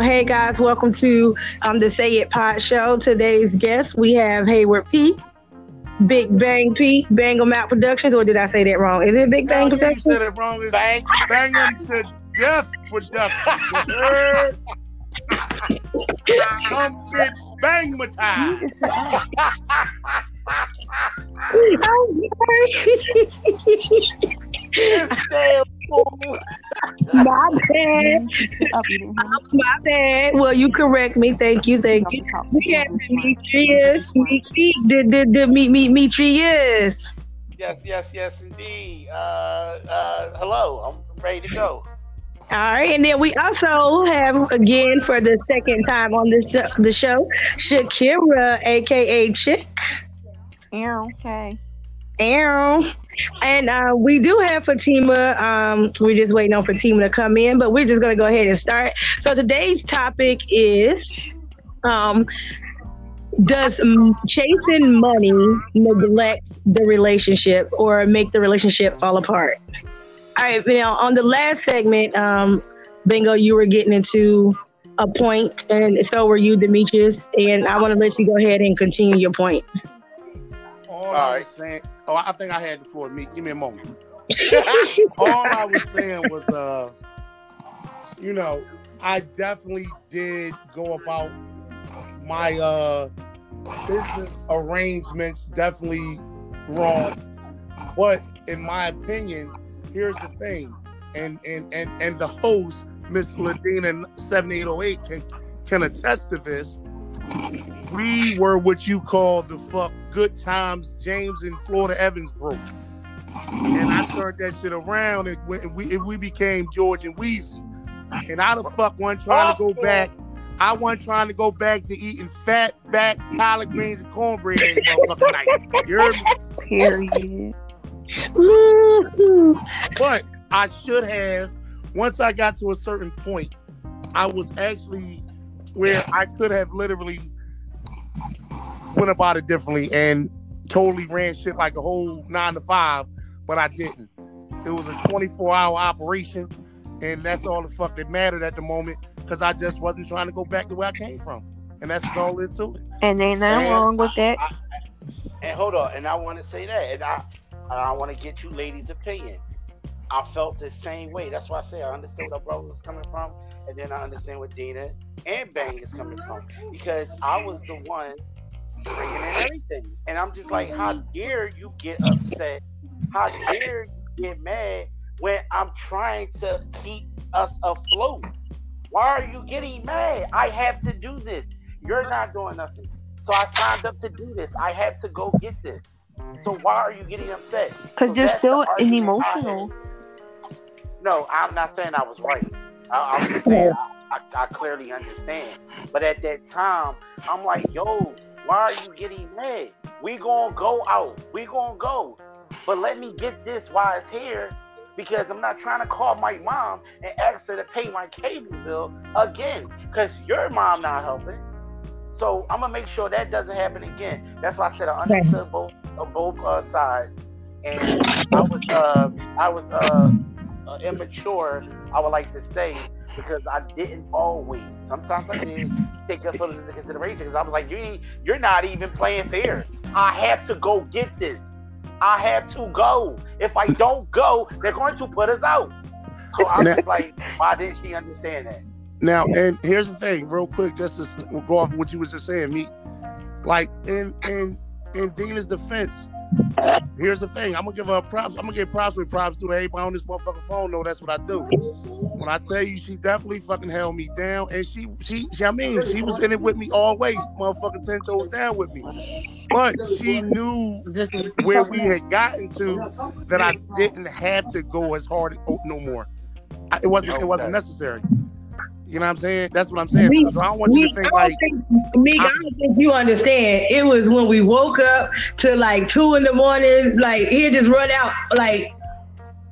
Hey guys, welcome to um, the Say It Pod Show. Today's guest we have Hayward P, Big Bang P, Bang 'em Out Productions, or did I say that wrong? Is it Big Bang Hell yeah, you said it wrong. It's Bang. banging to death production. You heard? Come get bang my time. Oh, I'm This damn sorry. My bad. need to sit up. You didn't hear me? My bad. Well, you correct me. Thank you. Thank you. I'm talking We have to you. Demetrius. Demetrius. Yes, yes, yes, indeed. Uh, uh, hello. I'm ready to go. All right, and then we also have again for the second time on this the show, Shakira, aka Chick. Yeah, okay. Aaron. And uh, we do have Fatima. Um, we're just waiting on Fatima to come in, but we're just gonna go ahead and start. So today's topic is um, does chasing money neglect the relationship or make the relationship fall apart? All right, now on the last segment, um, Bingo, you were getting into a point, and so were you, Demetrius. And I want to let you go ahead and continue your point. All, All I right. was saying, oh, I think I had the floor. Me, give me a moment. All I was saying was, uh, you know, I definitely did go about my uh business arrangements definitely wrong. But in my opinion, here's the thing, and and and and the host, Miss Ladina seven eight zero eight, can can attest to this. We were what you call the fuck good times. James and Florida Evans broke, and I turned that shit around, and we and we, and we became George and Weezy. And I the fuck one trying to go back. I wasn't trying to go back to eating fat back collard greens and cornbread every motherfucking night. You heard me? Period. But I should have, once I got to a certain point, I was actually where I could have literally went about it differently and totally ran shit like a whole nine to five, but I didn't. It was a 24 hour operation, and that's all the fuck that mattered at the moment because I just wasn't trying to go back to where I came from. And that's all there is to it. And ain't nothing wrong with that. I- and hold on, and I want to say that, and I, and I want to get you ladies' opinion. I felt the same way. That's why I say I understand where brother was coming from, and then I understand where Dina and Bang is coming from because I was the one bringing in everything, and I'm just like, how dare you get upset? How dare you get mad when I'm trying to keep us afloat? Why are you getting mad? I have to do this. You're not doing nothing. So I signed up to do this. I have to go get this. So why are you getting upset? Because So the still an emotional. No, I'm not saying I was right. I, I'm just saying I, I, I clearly understand. But at that time, I'm like, yo, why are you getting mad? We gonna go out. We gonna go. But let me get this while it's here because I'm not trying to call my mom and ask her to pay my cable bill again because your mom not helping. So I'm gonna make sure that doesn't happen again. That's why I said I understood both uh, both uh, sides, and I was uh, I was uh, uh, immature. I would like to say because I didn't always. Sometimes I did take that full into consideration because I was like, you you're not even playing fair. I have to go get this. I have to go. If I don't go, they're going to put us out. So I'm Now- like, why didn't she understand that? Now, and here's the thing, real quick, just to go off what you was just saying, me. Like in in in Dina's defense, here's the thing. I'm gonna give her props. I'm gonna give props with props to everybody on this motherfucking phone. Know that's what I do. When I tell you, she definitely fucking held me down, and she she, she I mean, she was in it with me all the way, motherfucking ten toes down with me. But she knew where we had gotten to that I didn't have to go as hard no more. I- It wasn't it wasn't necessary. You know what I'm saying? That's what I'm saying. We- so I don't want you Me, to think I like think, Meek, I don't think you understand. It was when we woke up to like two in the morning, like he just run out, like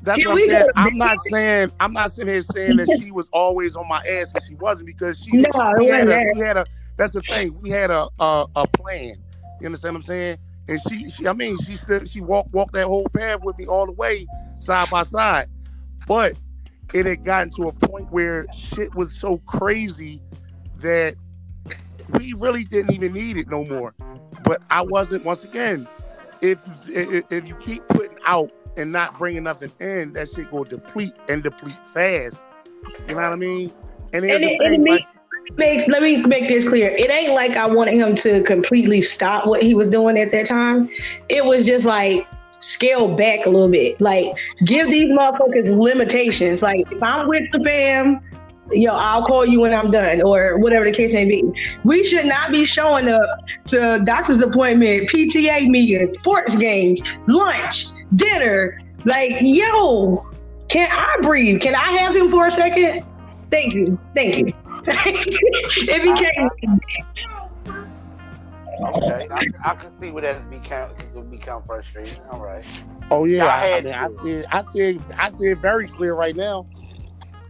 that's what I'm saying. I'm not saying I'm not sitting here saying that she was always on my ass because she wasn't because she No, we, had a, we had a that's the thing we had a a, a plan. You understand what I'm saying? And she, she I mean she said she walked walked that whole path with me all the way side by side. But it had gotten to a point where shit was so crazy that we really didn't even need it no more. But I wasn't. Once again, if if, if you keep putting out and not bringing nothing in, that shit will deplete and deplete fast. You know what I mean? And, And it, and like, makes let me make this clear. It ain't like I wanted him to completely stop what he was doing at that time. It was just like scale back a little bit. Like give these motherfuckers limitations. Like if I'm with the fam, yo, I'll call you when I'm done, or whatever the case may be. We should not be showing up to doctor's appointment, PTA meetings, sports games, lunch, dinner. Like, yo, can I breathe? Can I have him for a second? Thank you. Thank you. if he can't, Okay, I, I can see where that's become could become frustrating. All right. oh yeah, I I, mean. I see it. I see it. I see it very clear right now.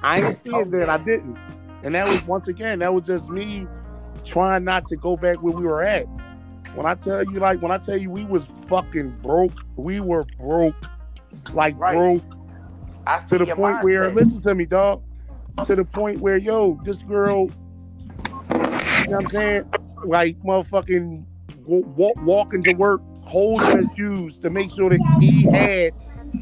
I ain't see it then. I didn't, and that was once again. That was just me trying not to go back where we were at. When I tell you, like, when I tell you, we was fucking broke. We were broke, like Right. broke. I see to the point where listen to me, dog. To the point where yo, this girl, you know what I'm saying, like motherfucking walk, walking to work, holes in her shoes to make sure that he had.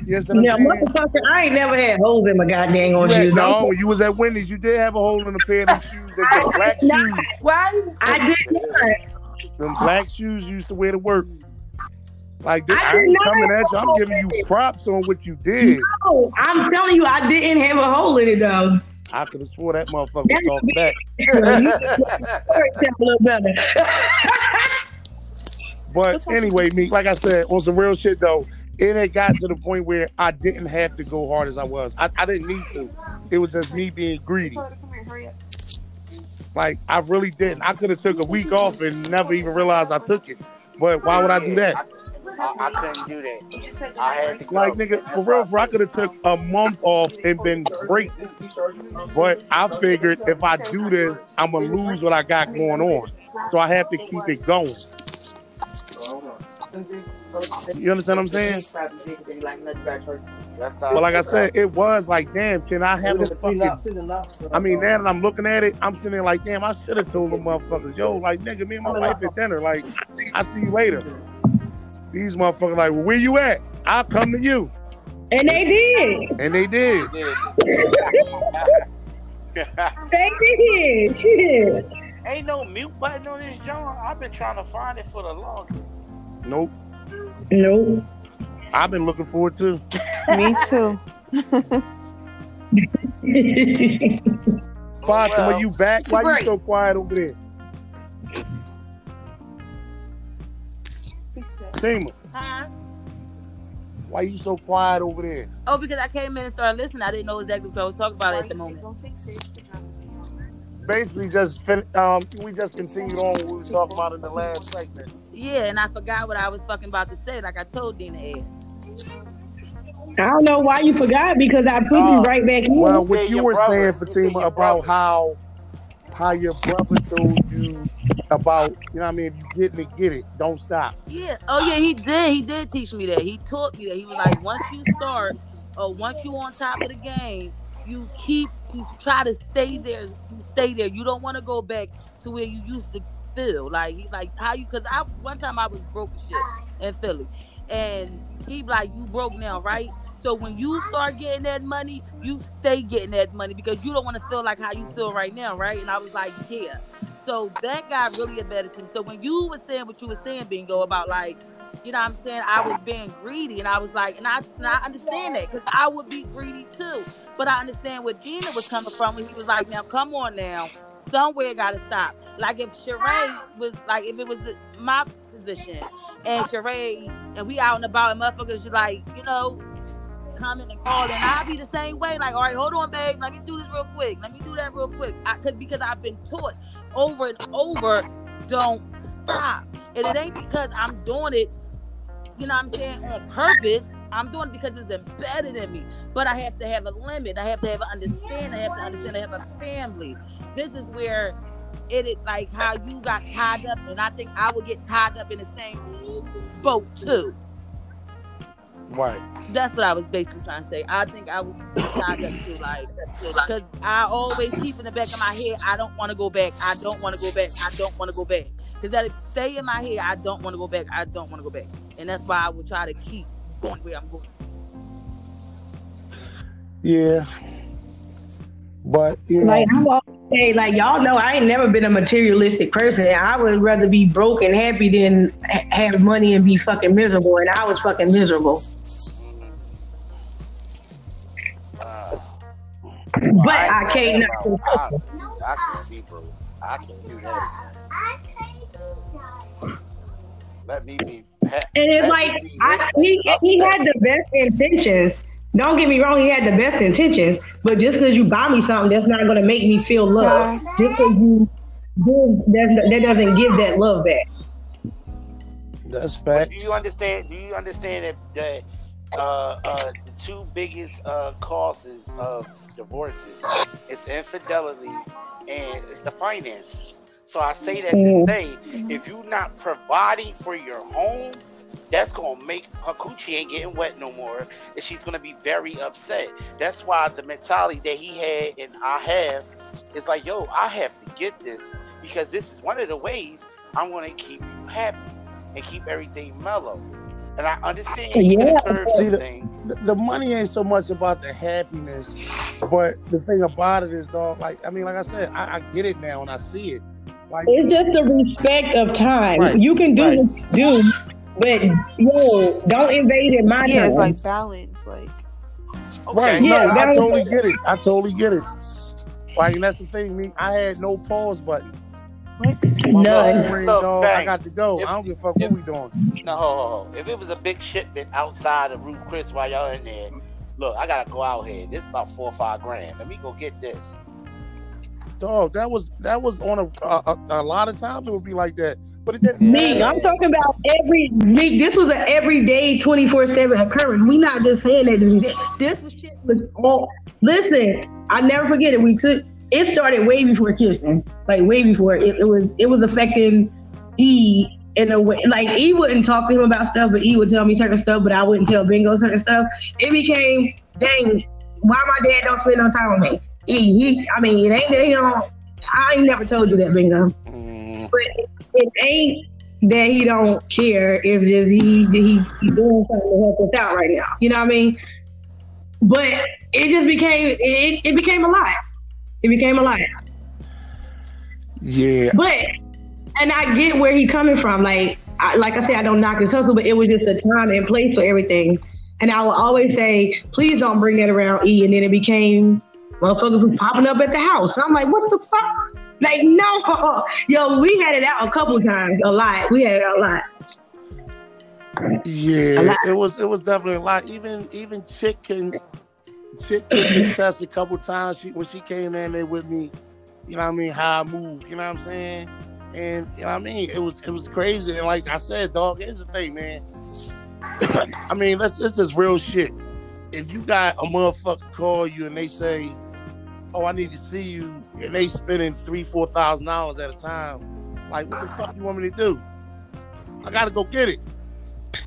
You understand now, I'm saying? motherfucker, I ain't never had holes in my goddamn on shoes. no, when you was at Wendy's, you did have a hole in a pair of shoes. I black not. shoes. Why? I did not. Them black shoes you used to wear to work. Like this, I I did ain't not coming at you. I'm giving you props on what you did. No, I'm telling you, I didn't have a hole in it though. I could have swore that motherfucker was talking back. you a little better. But anyway, me, like I said, on some real shit though, it had got to the point where I didn't have to go hard as I was. I, I didn't need to. It was just me being greedy. Like I really didn't. I could have took a week off and never even realized I took it. But why would I do that? I, I couldn't do that. I had to go. Like nigga, for real, for I could have took a month off and been great. But I figured if I do this, I'm gonna lose what I got going on. So I have to keep it going. You understand what I'm saying? That's But like I said, it was like, damn, can I have a fucking? I mean, now that I'm looking at it, I'm sitting there like, damn, I should have told them motherfuckers, yo, like, nigga, me and my wife at dinner, like, I see you later. These motherfuckers like, well, where you at? I'll come to you, and they did. and they did. did. They did. Shit. Ain't no mute button on this joint. I've been trying to find it for the longest. Nope, Nope. I've been looking forward to. Me too. Fatima, oh, well, you back? Why you so quiet over there? Tima, Huh? why you so quiet over there? Oh, because I came in and started listening. I didn't know exactly what I was talking about at the moment. Basically, just fin- um, we just continued on what we were talking about in the last segment. Yeah, and I forgot what I was fucking about to say, like I told Dina ass. I don't know why you forgot because I put you Oh, right back in. Well, what said you were brother. saying, Fatima, about brother. how how your brother told you about, you know what I mean, if you getting it, get it. Don't stop. Yeah. Oh yeah, he did. He did teach me that. He taught me that. He was like, once you start, or once you on top of the game, you keep you try to stay there. Stay there. You don't want to go back to where you used to feel. Like he's like how you because I one time I was broke as shit in Philly, and he like you broke now, right? So when you start getting that money, you stay getting that money because you don't want to feel like how you feel right now, right? And I was like, yeah. So that guy really embedded to me. So when you were saying what you were saying, Bingo, about like, you know what I'm saying, I was being greedy and I was like, and I, and I understand that because I would be greedy too. But I understand where Gina was coming from when he was like, now come on now, somewhere got to stop. Like if Sheree was like, if it was my position and Sheree and we out and about and motherfuckers you like, you know, coming and calling, I'd be the same way. Like, all right, hold on, babe, let me do this real quick. Let me do that real quick. I, Cause because I've been taught over and over, don't stop. And it ain't because I'm doing it, you know what I'm saying, on purpose. I'm doing it because it's embedded in me. But I have to have a limit. I have to have an understanding. I have to understand I have a family. This is where it is like how you got tied up, and I think I would get tied up in the same boat too. Right. That's what I was basically trying to say. I think I would tied up to like, because I always keep in the back of my head, I don't want to go back. I don't want to go back. I don't want to go back. Because that stay in my head, I don't want to go back. I don't want to go back. And that's why I would try to keep going where I'm going. Yeah. But you know, Like I'm always say, like y'all know, I ain't never been a materialistic person. I would rather be broke and happy than ha- have money and be fucking miserable. And I was fucking miserable. Uh, But ain't I can't not. no. I, I can be broke. I can do that. Let me be. Pe- And it's like I, he he had the best intentions. Don't get me wrong, he had the best intentions. But just because you buy me something, that's not gonna make me feel love. Just because you give, that doesn't give that love back. that's But fact. do you understand? Do you understand that, that uh, uh, the two biggest uh, causes of divorces is infidelity and it's the finances. So I say that to Mm. if you're not providing for your home, that's gonna make her coochie ain't getting wet no more, and she's gonna be very upset. That's why the mentality that he had and I have is like, yo, I have to get this because this is one of the ways I'm gonna keep you happy and keep everything mellow. And I understand he Yeah. See, the- things. The, the money ain't so much about the happiness, but the thing about it is, dog. Like I mean, like I said, I, I get it now and I see it. Like It's just the respect of time. Right, You can do right. what you do, but yo, don't invade in my Yeah, it's like balance. Like Right. Yeah, no, I totally get it. I totally get it. Like, and that's the thing. Me, I had no pause button. My None. phone ring, Look, dog. I got to go. If- I don't give a fuck if- what we doing. No, ho, ho, ho. if it was a big shipment outside of Ruth Chris while y'all in there, look, I gotta go out here. This is about four or five grand. Let me go get this. Dog, that was that was on a a, a, a lot of times it would be like that, but it didn't. Me. I'm talking about every This was an everyday, 24 seven occurrence. We not just saying that. This, this was shit was all. Listen, I never forget it. We took it started way before Kirsten, like way before it, it was. It was affecting E in a way. Like E wouldn't talk to him about stuff, but E would tell me certain stuff, but I wouldn't tell Bingo certain stuff. It became dang. Why my dad don't spend no time with me? E, he. I mean, it ain't that he don't. I ain't never told you that, Bingo Mm, but it ain't that he don't care. It's just he he, he doing something to help us out right now. You know what I mean? But it just became it, it became a lot. It became a lot. yeah, But and I get where he coming from. Like I, like I said, I don't knock his hustle, but it was just a time and place for everything. And I will always say, please don't bring that around E. And then it became motherfuckers was popping up at the house. And I'm like, what the fuck? Like, no, yo, we had it out a couple times, a lot. We had it out a lot. Yeah. lot. It was it was definitely a lot. Even even Chick can Chick can contest a couple times. She when she came in there with me, you know what I mean, how I moved, you know what I'm saying? And you know what I mean? It was it was crazy. And like I said, dog, here's the thing, man. I mean, let's this is real shit. If you got a motherfucker call you and they say, Oh, I need to see you, and they spending three, four thousand dollars at a time, like what the fuck you want me to do? I gotta go get it.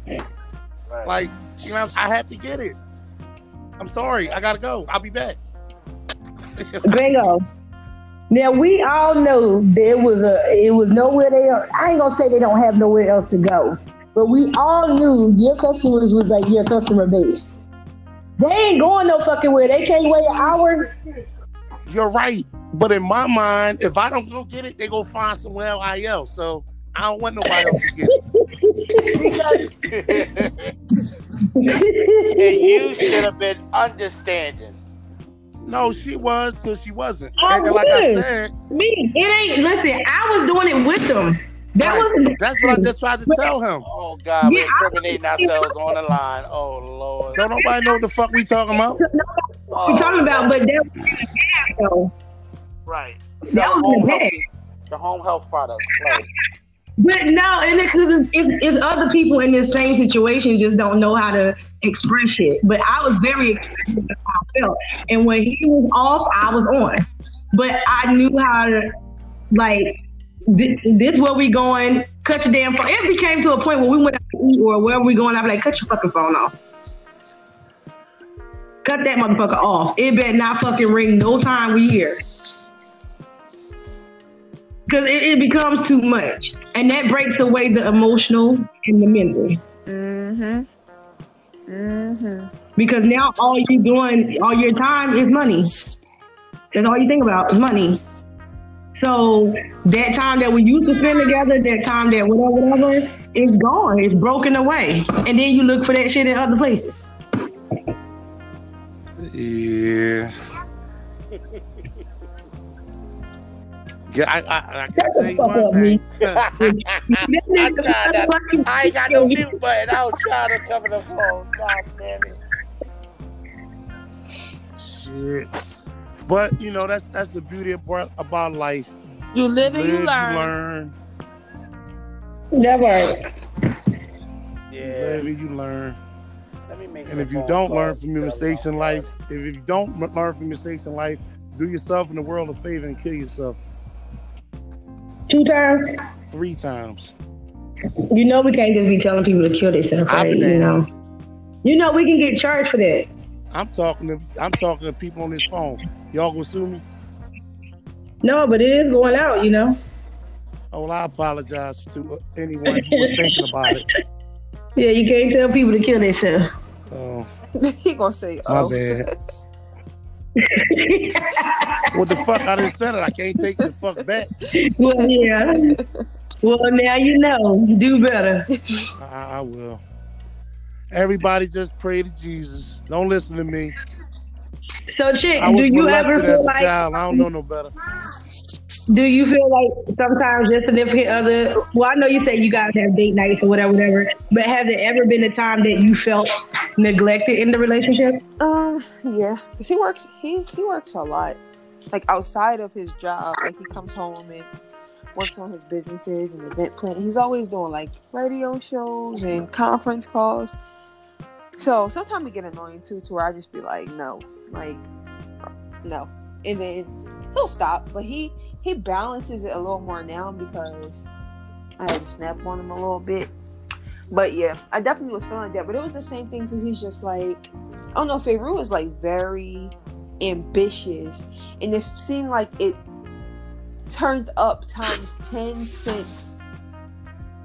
Right. Like, you know, I have to get it. I'm sorry, I gotta go. I'll be back. Bingo. Now we all know there was a it was nowhere they I ain't gonna say they don't have nowhere else to go. But we all knew your customers was like your customer base. They ain't going no fucking where. They can't wait an hour. You're right. But in my mind, if I don't go get it, they go find somewhere else. So I don't want nobody else to get it. and you should have been understanding. No, she was till she wasn't. Oh, and like I said, Me, it ain't. Listen, I was doing it with them. That right, wasn't. that's what I just tried to tell him. Oh God, we're Yeah, I- incriminating ourselves on the line. Oh Lord. Don't nobody know what the fuck we talking about. Oh, we talking about, but that was in the past, though. right. That The was home in the health, past. the home health products. Right. But no, and it's, it's, it's, it's other people in this same situation just don't know how to express it. But I was very expressive of how I felt, and when he was off, I was on. But I knew how to, like, this, this where we going? Cut your damn phone. It became to a point where we went out to eat or wherever we going. I'd be like, cut your fucking phone off. Cut that motherfucker off. It better not fucking ring no time we here. Cause it, it becomes too much. And that breaks away the emotional and the mental. Mm-hmm. Mm-hmm. Because now all you're doing, all your time is money. That's all you think about is money. So that time that we used to spend together, that time that whatever, whatever, is gone. It's broken away. And then you look for that shit in other places. Yeah. Yeah, I, I, I can tell you one thing. I tried that. I ain't got no mute button. I was trying to cover the phone. God damn it. Shit. But you know that's that's the beauty about, about life. You live and you Live, learn. Never. You Yeah. live and you learn. Let me make And if you don't learn from your mistakes in life, if you don't learn from mistakes in life, do yourself and the world a favor and kill yourself Two times. three times. You know we can't just be telling people to kill themselves, I'll right? You know. You know we can get charged for that. I'm talking to I'm talking to people on this phone. Y'all gonna sue me? No, but it is going out, you know. Oh, well, I apologize to uh, anyone who was thinking about it. Yeah, you can't tell people to kill themselves. Oh, he gonna say, my "Oh, bad. What the fuck? I didn't said it. I can't take the fuck back. well, yeah. Well, now you know. Do better. I, I will. Everybody just pray to Jesus. Don't listen to me. So, chick, do you ever molested feel like? child. I don't know no better. Do you feel like sometimes your significant other? Well, I know you say you guys have date nights or whatever, whatever. But has there ever been a time that you felt neglected in the relationship? Um, yeah, cause he works. He he works a lot, like outside of his job. Like he comes home and works on his businesses and event planning. He's always doing like radio shows and conference calls. So sometimes it get annoying too, to where I just be like, no, like, no, and then he'll stop. But he he balances it a little more now because I had to snap on him a little bit. But yeah, I definitely was feeling that. But it was the same thing too. He's just like, I don't know, Feyru is like very ambitious, and it seemed like it turned up times ten since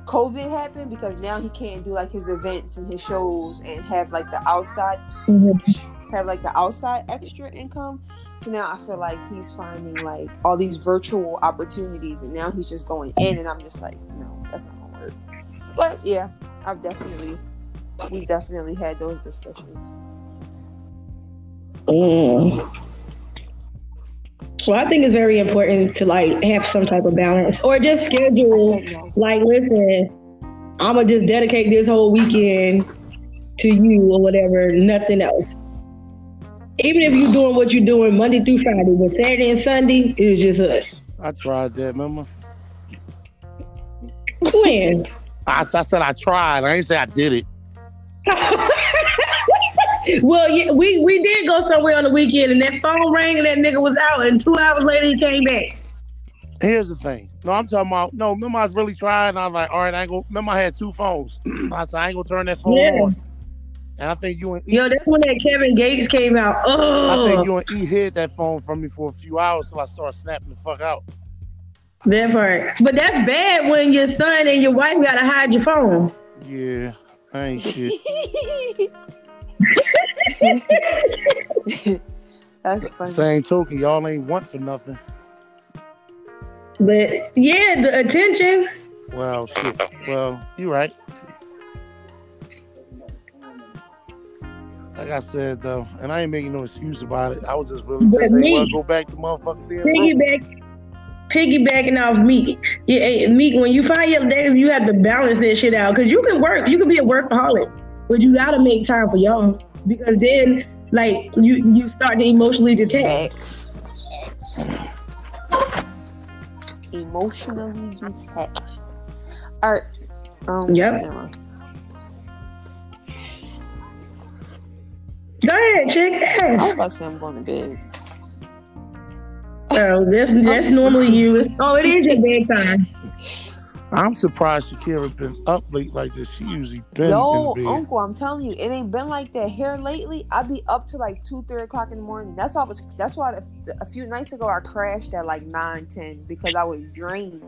COVID happened because now he can't do like his events and his shows and have like the outside mm-hmm. Have like the outside extra income. So now I feel like he's finding like all these virtual opportunities, and now he's just going in, and I'm just like, no, that's not gonna work. But yeah, I've definitely, we definitely had those discussions. Mm. Well, I think it's very important to like have some type of balance or just schedule. no. Like, listen, I'm gonna just dedicate this whole weekend to you or whatever, nothing else. Even if you're doing what you're doing Monday through Friday, but Saturday and Sunday is just us. I tried that, remember? When? I, I said I tried. I ain't say I did it. well, yeah, we we did go somewhere on the weekend, and that phone rang, and that nigga was out, and two hours later he came back. Here's the thing. No, I'm talking about. No, remember I was really trying. I was like, all right, I ain't gonna. Remember I had two phones. I said I ain't gonna turn that phone Yeah. on. And I think you and E, Yo, that's when that Kevin Gates came out. Oh. I think you and E hid that phone from me for a few hours till I started snapping the fuck out. that part. But that's bad when your son and your wife gotta hide your phone. Yeah, I ain't shit. That's funny. Same token, y'all ain't want for nothing. But yeah, the attention. Well, shit. Well, you right. Like I said though, and I ain't making no excuse about it. I was just really But just me- want to go back to motherfucking being. Piggyback, piggybacking off Meek. Yeah, hey, Meek, when you find your days, you have to balance that shit out. Cause you can work, you can be a workaholic, but you gotta make time for y'all. Because then, like, you you start to emotionally detach. Emotionally detached. All right. Um, Yep. never Go ahead, chick. I was about to say I'm going to bed. Oh, that's that's normally you. It's- Oh, it is your bedtime. I'm surprised Shakira has been up late like this. She usually been Yo, in bed. uncle, I'm telling you, it ain't been like that here lately. I be up to like two, three o'clock in the morning. That's why I was. That's why a, a few nights ago I crashed at like nine, ten because I was drained.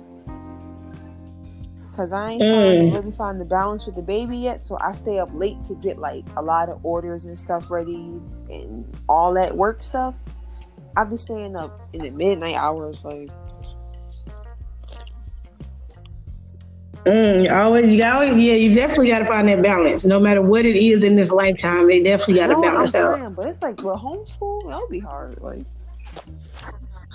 Cause I ain't Mm. really find the balance with the baby yet, so I stay up late to get like a lot of orders and stuff ready and all that work stuff. I be staying up in the midnight hours, like Mm, always, you always, yeah, you definitely got to find that balance. No matter what it is in this lifetime, they definitely got to No, I'm balance out. saying, but it's like well, homeschool, that'll be hard. Like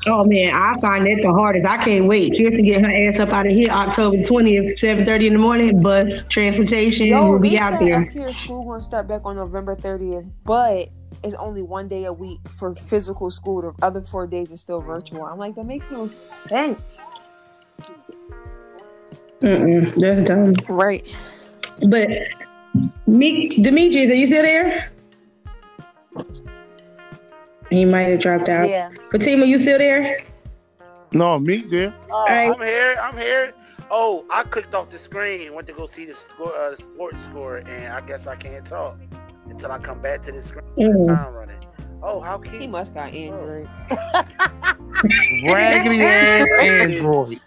Oh man, I find that the hardest. I can't wait. Kirsten get her ass up out of here October twentieth, seven thirty in the morning. Bus transportation, Yo, we'll be out there. up here school gonna start back on November 30th, but it's only one day a week for physical school. The other four days is still virtual. I'm like, that makes no sense. Mm-mm, that's dumb. Right. But me, Demetrius, are you still there? He might have dropped out. Yeah. Fatima, you still there? No, me there. Oh, Hey. I'm here. I'm here. Oh, I clicked off the screen and went to go see the score, uh, the sports score, and I guess I can't talk until I come back to the screen. Mm. Time running. Oh, how cute. He cute. must got Android. Raggedy ass Android.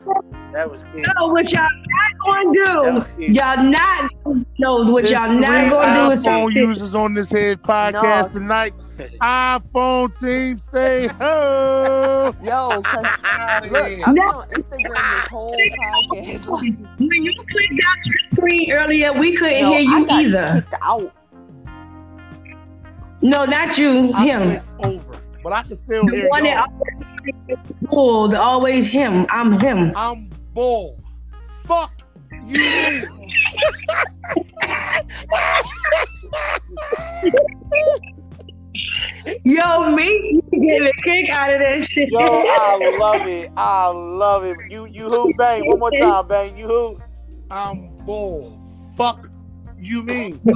That was cute. No, what y'all not gonna That do? was. Y'all not no. What There's y'all not gonna do is iPhone users on this head podcast No. tonight. iPhone team say ho. Yo, cause look, I've been on Instagram this whole podcast. Like, When you clicked out your screen earlier, we couldn't yo, hear you I got either. kicked out. No, not you. I him. over, but I can still The hear one that y'all. always pulled, always him. I'm him. I'm bull. Fuck you. Yo, me, you get a kick out of that shit. Yo, I love it. I love it. You, you who bang? One more time, bang. You who? I'm bull. Fuck you mean?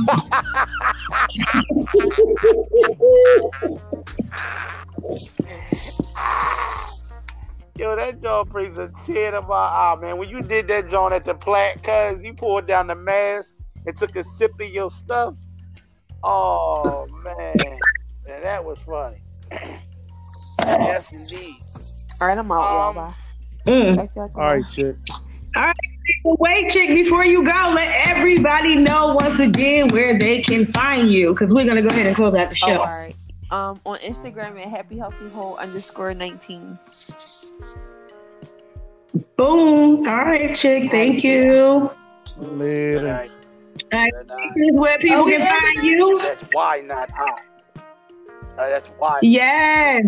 Yo, that joint brings a tear to my eye, man. When you did that joint at the plant, cuz you pulled down the mask and took a sip of your stuff. Oh man, yeah, that was funny. yes, indeed. All right, I'm out, y'all. Um, Bye. Mm. Talk to y'all All tomorrow. right, chick. Well, Wait, chick, before you go, let everybody know once again where they can find you because we're gonna go ahead and close out the Oh, show. all right. Um, on Instagram at happy healthy whole underscore nineteen. Boom. All right, chick. Thank you. Later. night. All right, Good night. this is where people Oh, we can find you. That's why not I. Uh, that's why. Yes.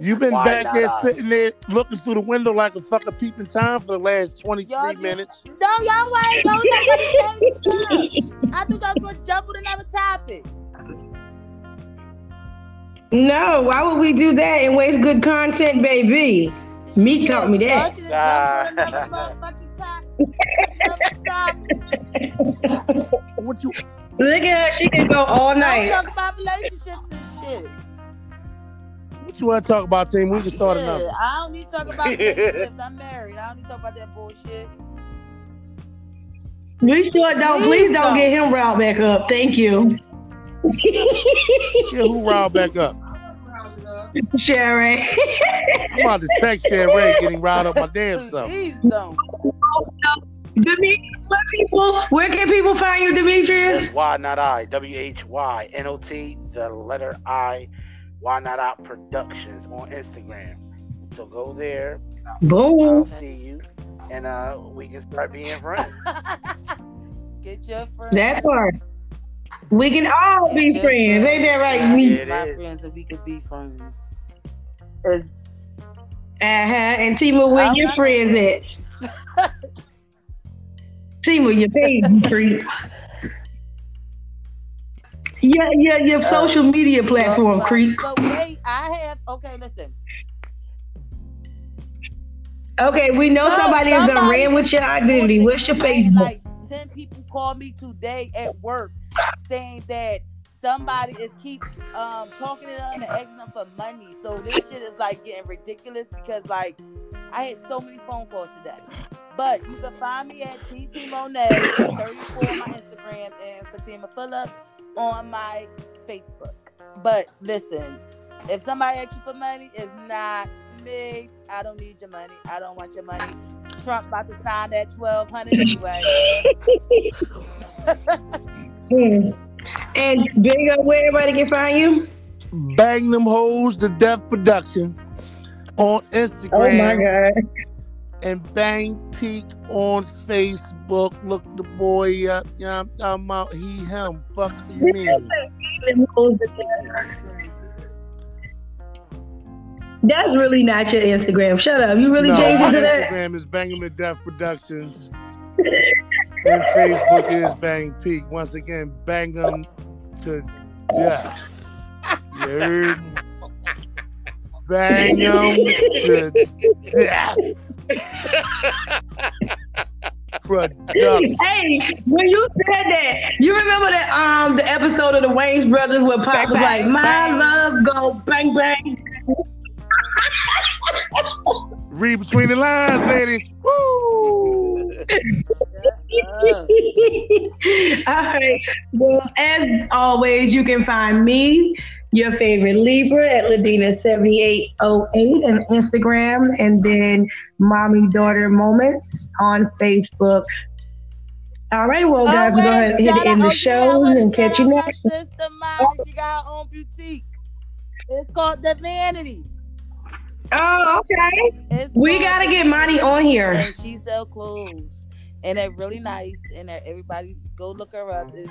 You've been Why back there I? sitting there looking through the window like a fucking peeping Tom for the last 23 Y'all just- minutes. No, y'all wait. Don't let me say stuff. I thought y'all was gonna jump on another topic. No, why would we do that and waste good content, baby? Me taught me that. Y'all should have jumped on another motherfucking topic. What you Look at her. She can go all night. talk about relationships and shit. What you want to talk about, team? We can start Yeah, another. I don't need to talk about relationships. I'm married. I don't need to talk about that bullshit. We sure don't. Please Please don't don't. get him riled back up. Thank you. Yeah, who riled back up? Sharon. I'm about to text Sherry getting riled up my damn self. Please don't. Demetrius, where people, where can people find you, Demetrius? That's why not I. W H Y N O T, the letter I. Why not Out Productions on Instagram. So go there. Boom. I'll Boom. see you, and uh, we can start being friends. Get your friends. That part. We can all be Get your friends. Ain't that right? Yeah. Me. It my friends, and we can be friends. Uh-huh. And Tima, where I'm your not- friends at? Tima, your page creep. Yeah, yeah, your social media platform but, creep. But wait, I have. Okay, listen. Okay, we know No, somebody has done somebody ran with your identity. What's your Facebook? Like ten people called me today at work saying that somebody is keep um talking to them and asking them for money. So this shit is like getting ridiculous because like I had so many phone calls today. But you can find me at TT Monet 34 on my Instagram and Fatima Phillips on my Facebook. But listen, if somebody asks you for money, it's not me. I don't need your money. I don't want your money. Trump about to sign that twelve hundred anyway. And big up where everybody can find you. Bang them hoes to death production on Instagram. Oh my god. And Bang Peak on Facebook. Look the boy up. Yeah, I'm talking about he, him. Fuck you mean. That's really not your Instagram. Shut up. You really No, changed it to that? Instagram is Banging the Death Productions. and Facebook is Bang Peak. Once again, bang them to death. You? Bang them to death. Hey, when you said that, you remember that um the episode of the Wayans Brothers where Pop Bang, was like, "My bang." love go bang bang." Read between the lines, ladies. Woo! All right. Well, as always, you can find me, your favorite Libra, at Ladina7808 on Instagram, and then Mommy Daughter Moments on Facebook. All right, well, guys, oh, we're going to hit shout the end out- of the show and catch you next. My sister she got her own boutique. It's called The Vanity. Oh, okay. It's We got to get Monty on here. and she sell clothes and they're really nice and everybody go look her up is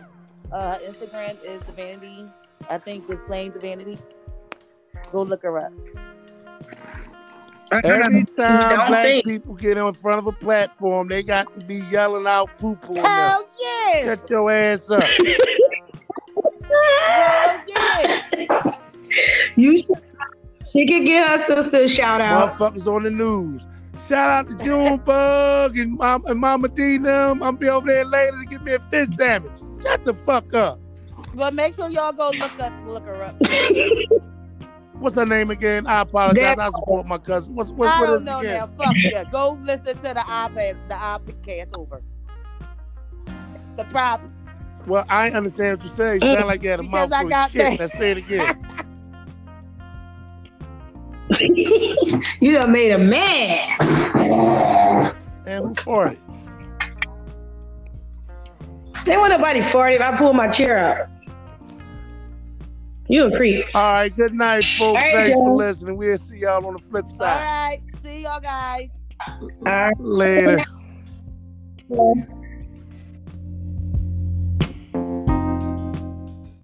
uh instagram is the vanity i think it's plain the vanity go look her up Every time black think. people get in front of a platform, they got to be yelling out poo poo hell yeah Shut your ass up. hell yeah You should, she could get her sister a shout out. Motherfuckers on the news. Shout out to Junebug and, Mom, and Mama D and them. I'm be over there later to get me a fish sandwich. Shut the fuck up. Well make sure y'all go look up look her up What's her name again? I apologize. That- I support my cousin. What's what, i what don't is know again? now fuck yeah go listen to the ipad the ipad over the problem Well, I understand what you say. You sound like you had a Because I mouthful got of shit. that. Let's say it again. you done made a man. and who farted? They want nobody farted I pulled my chair up. You a creep. All right, good night, folks. All right, Thanks for listening. We'll see y'all on the flip side. All right. see y'all guys All right. Later. Well,